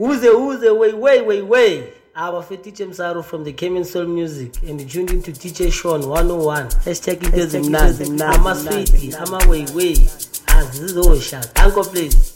Uze uze way way way way. Our DJ Msaro from the Cayman Soul Music and you tuned into DJ Sean 101. Hashtag into zimnazi ama sweetie I'm a way way. Azizosha. Thank you please.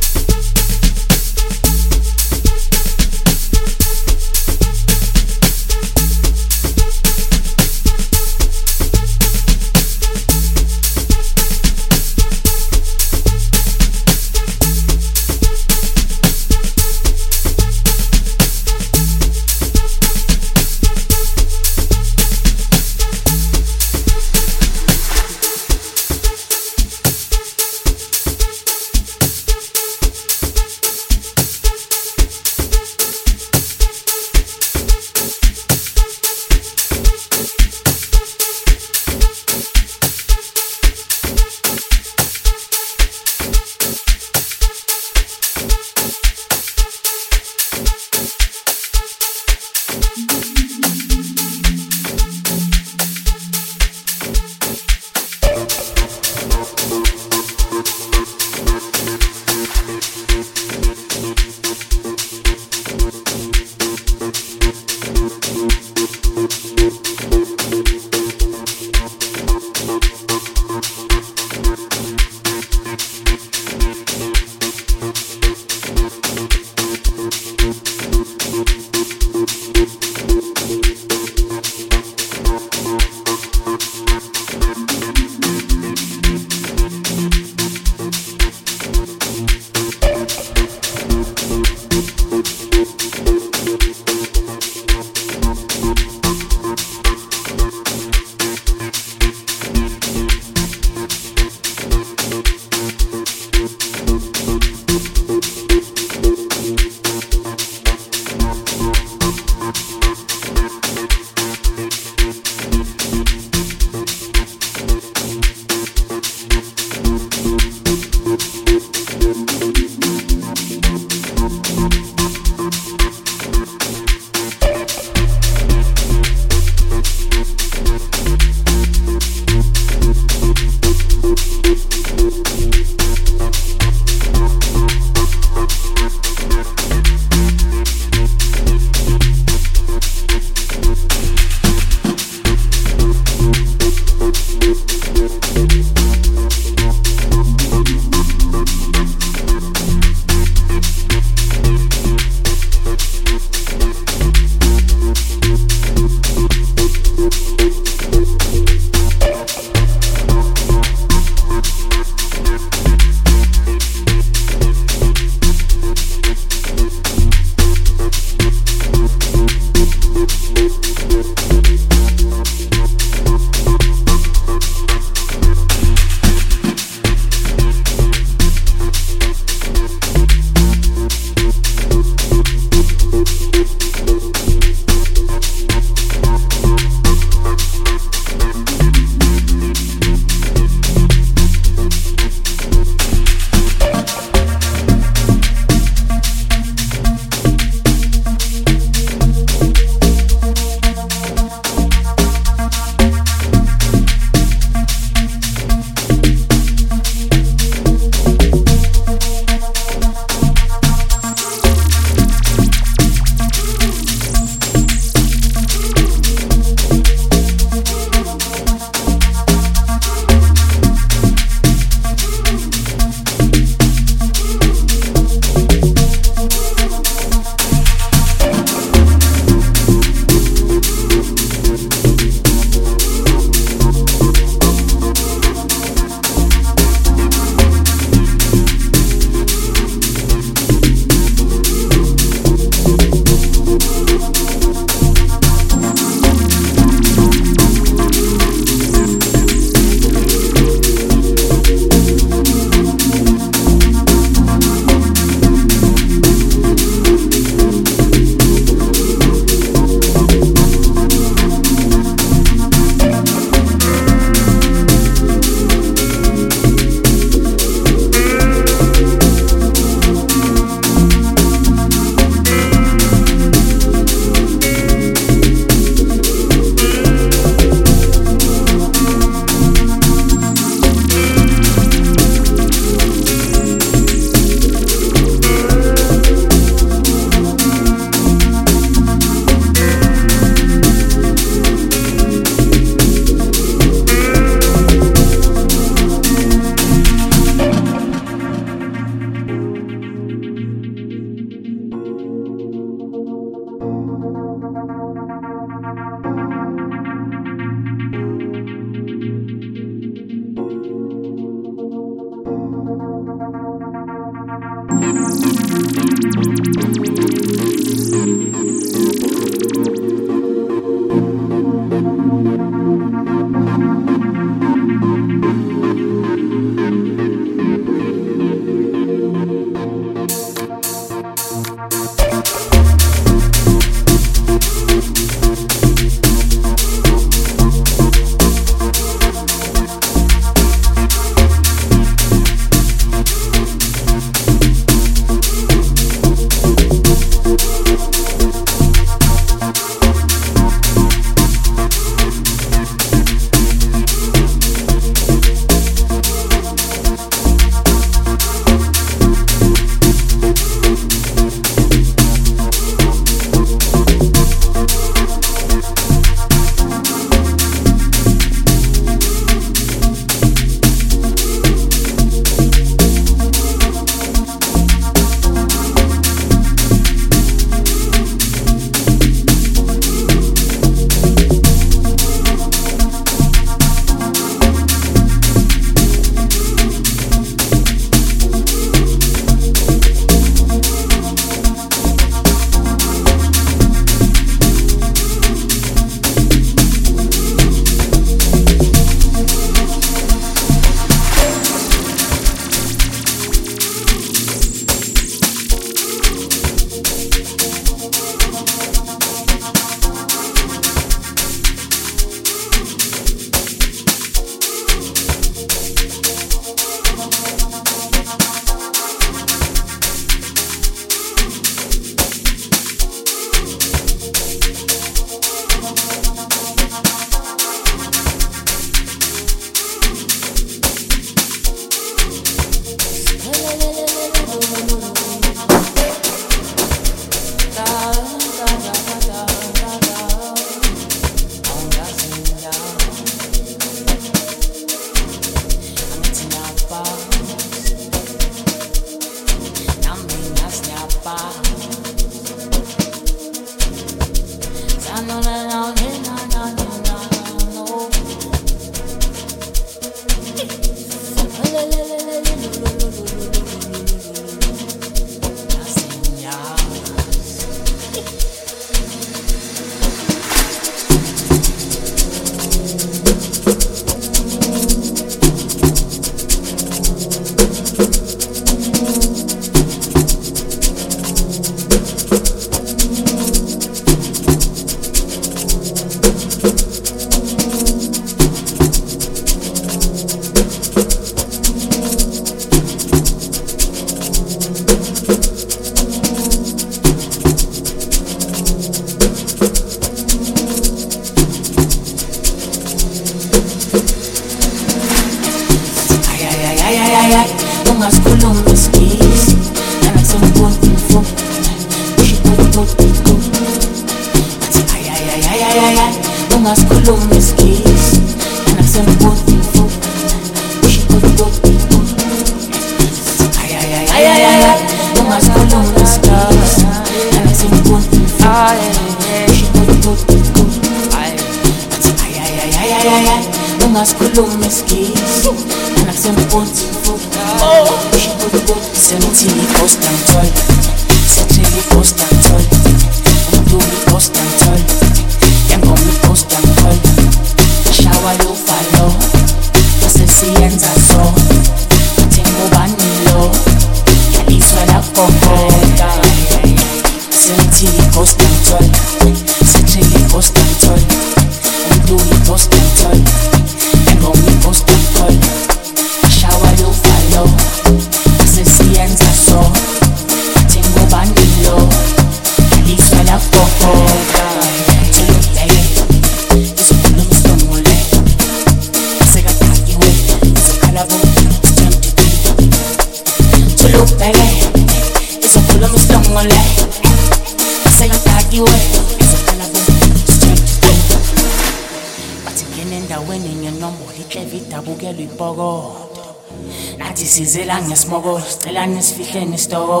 ngicelanga isimokolo sicelana isifihleni isitoko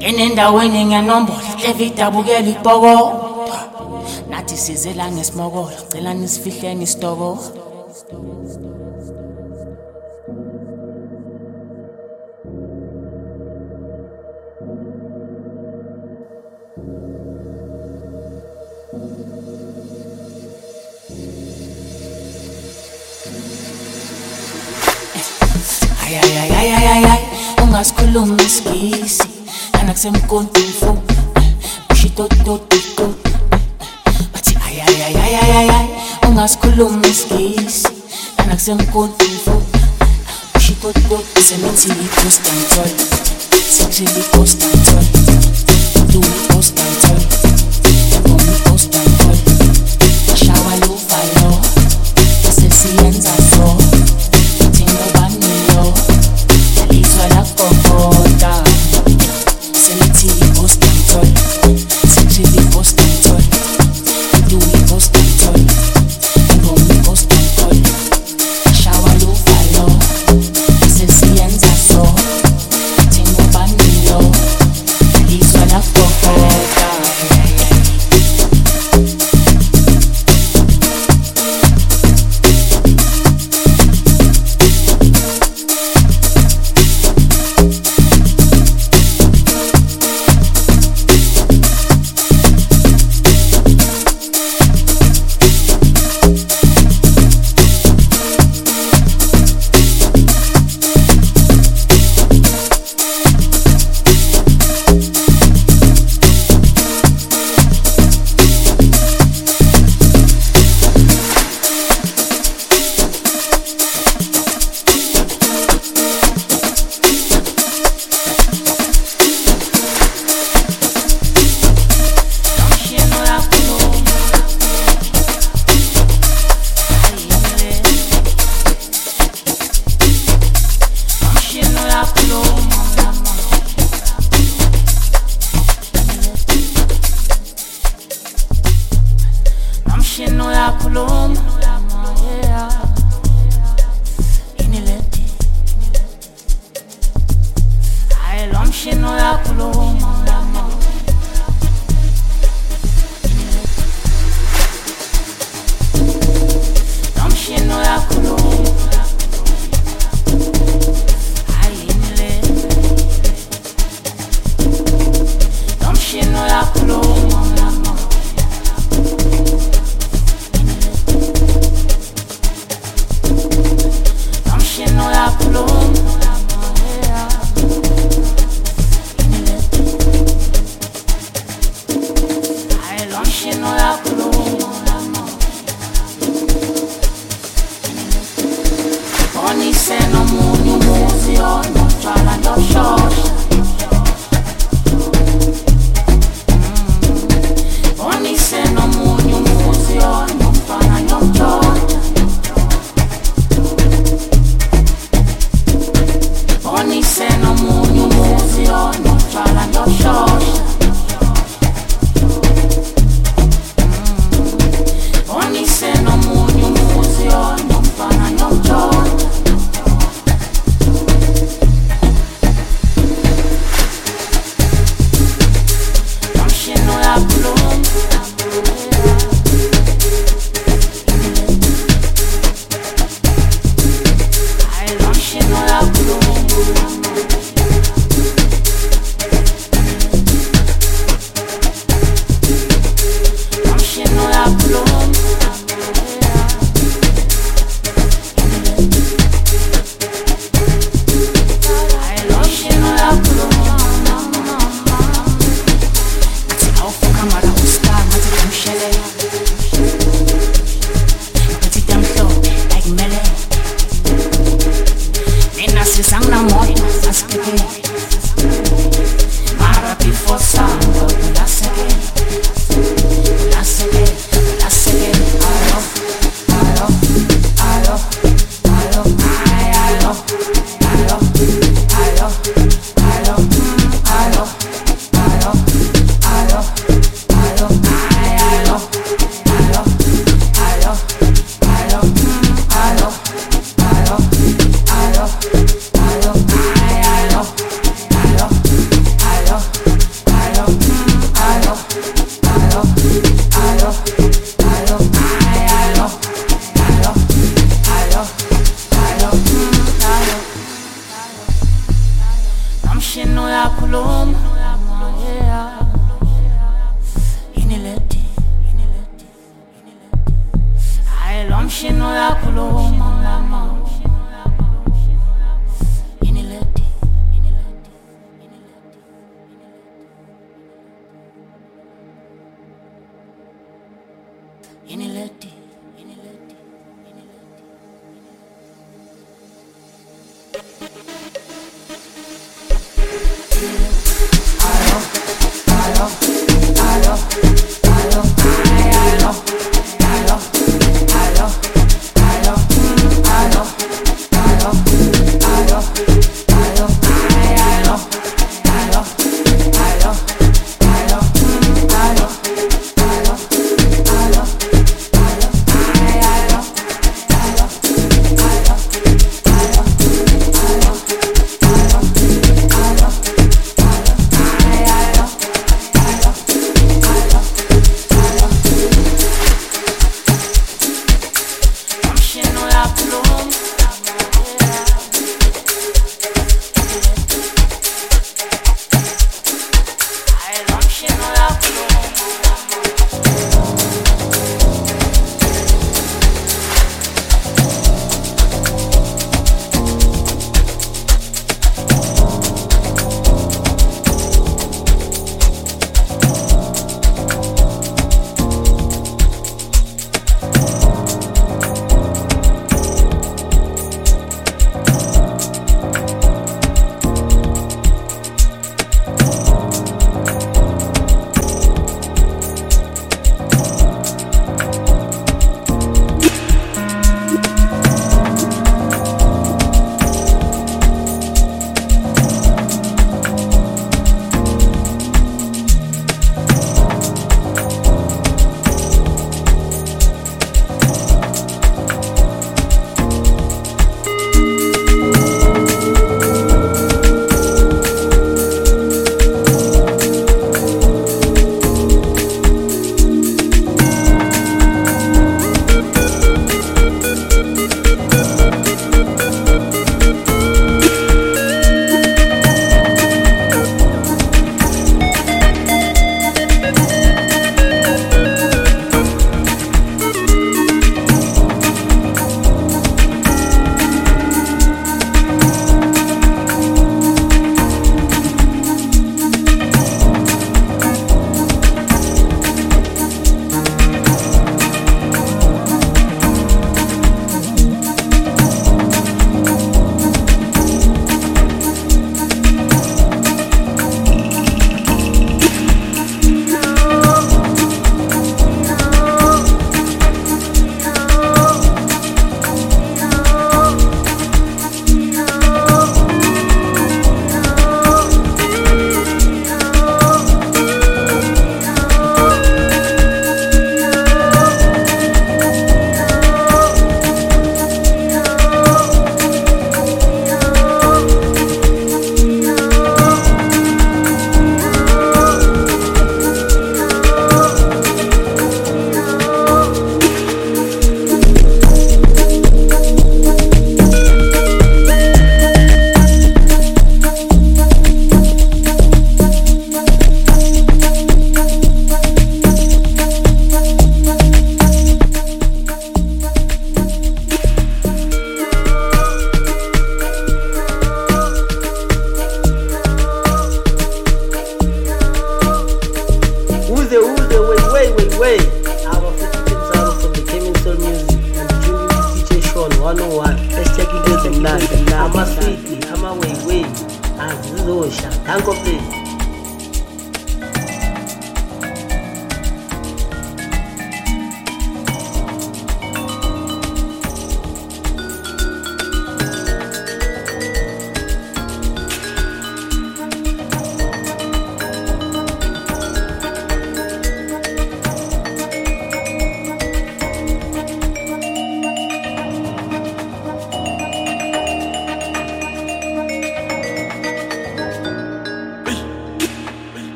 ngena endaweni ngiyanombola hleve ibhoko nathi size la ngesimokolo celana isifihleni sikhuluma isingisi anakusemkontofo ushitotototo bathi ayayayayayay ungasikhuluma isingisi anakusemkontofo ushitototo semithi icostanjol sekusheli icostanjol do icostanjol long.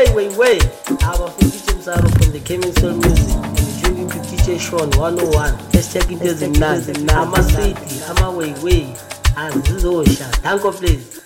Way way way way abafundishe msaro from the Cayman Soul Music and joining to DJ Sean 101 hashtag into zimnandi amaswiti amaway way and zuzo way thank you please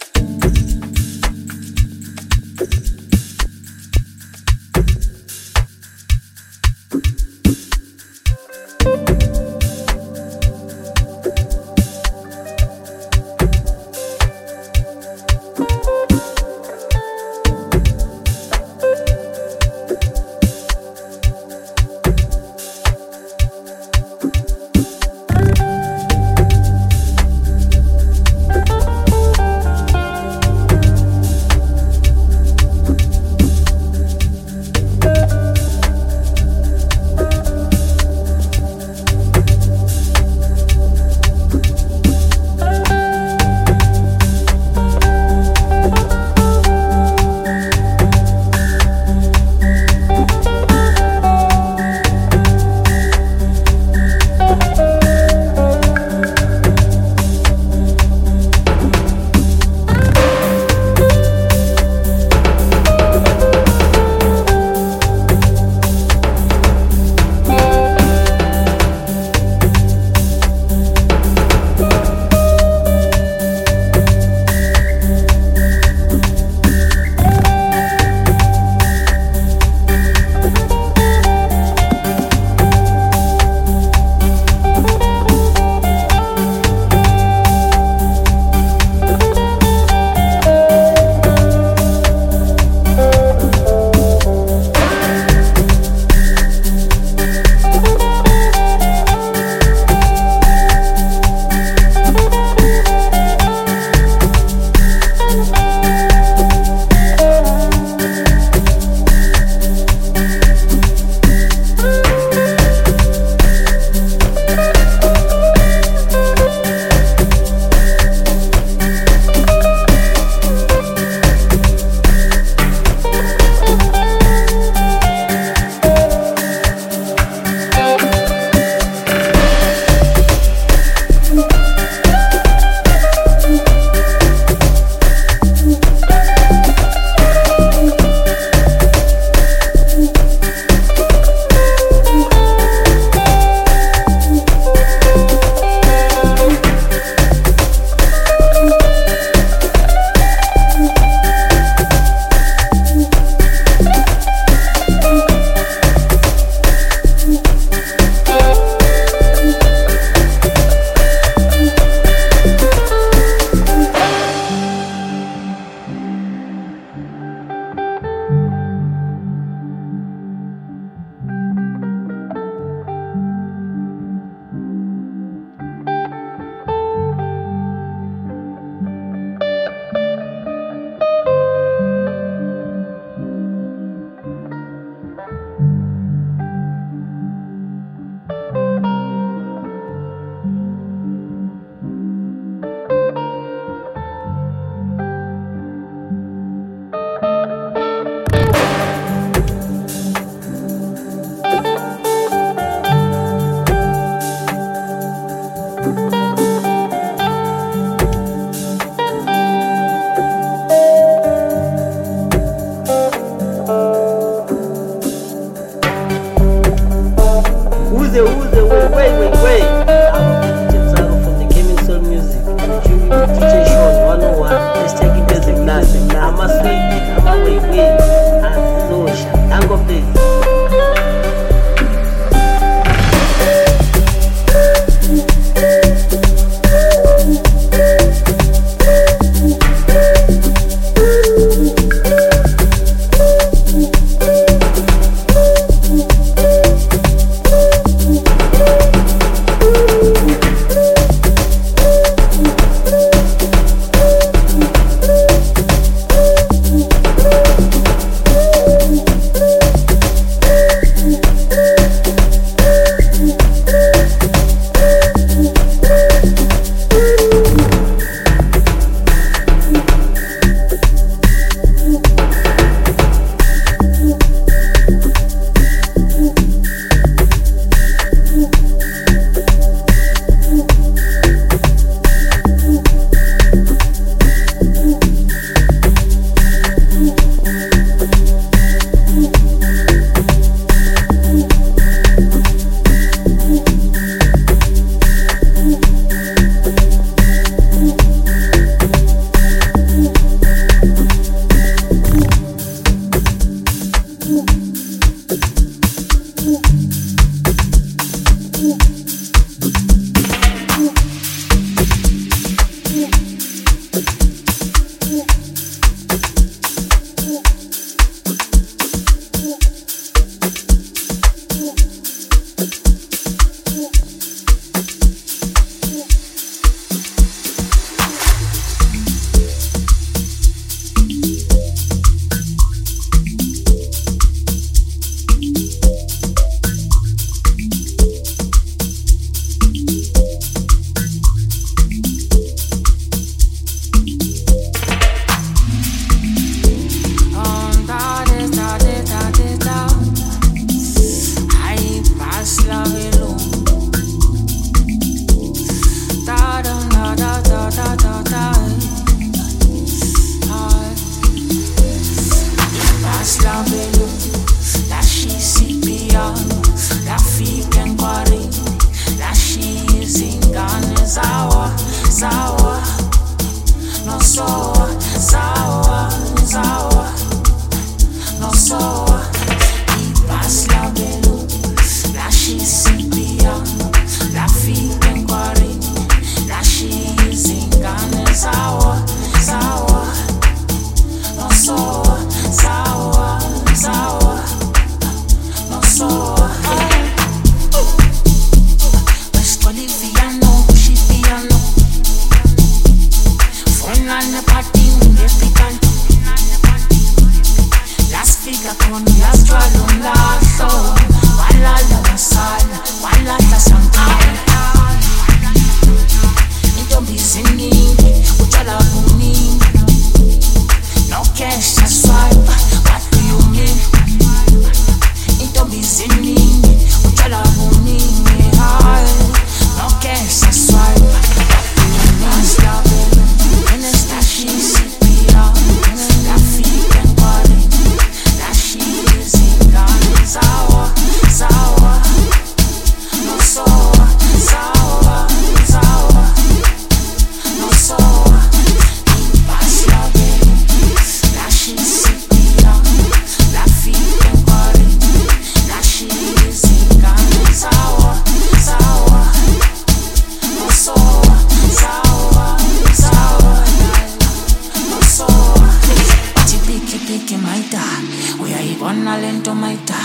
bona le maita mayida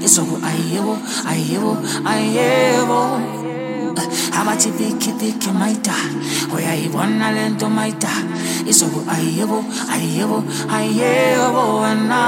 izoku ayebo ayebo ayebo abathi bikibiki mayida uyayibona le nto mayida izoku ayebo ayebo ayebo wena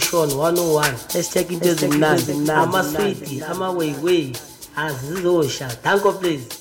station 101 hashtag into away. As amaweiwei. Thank you, please.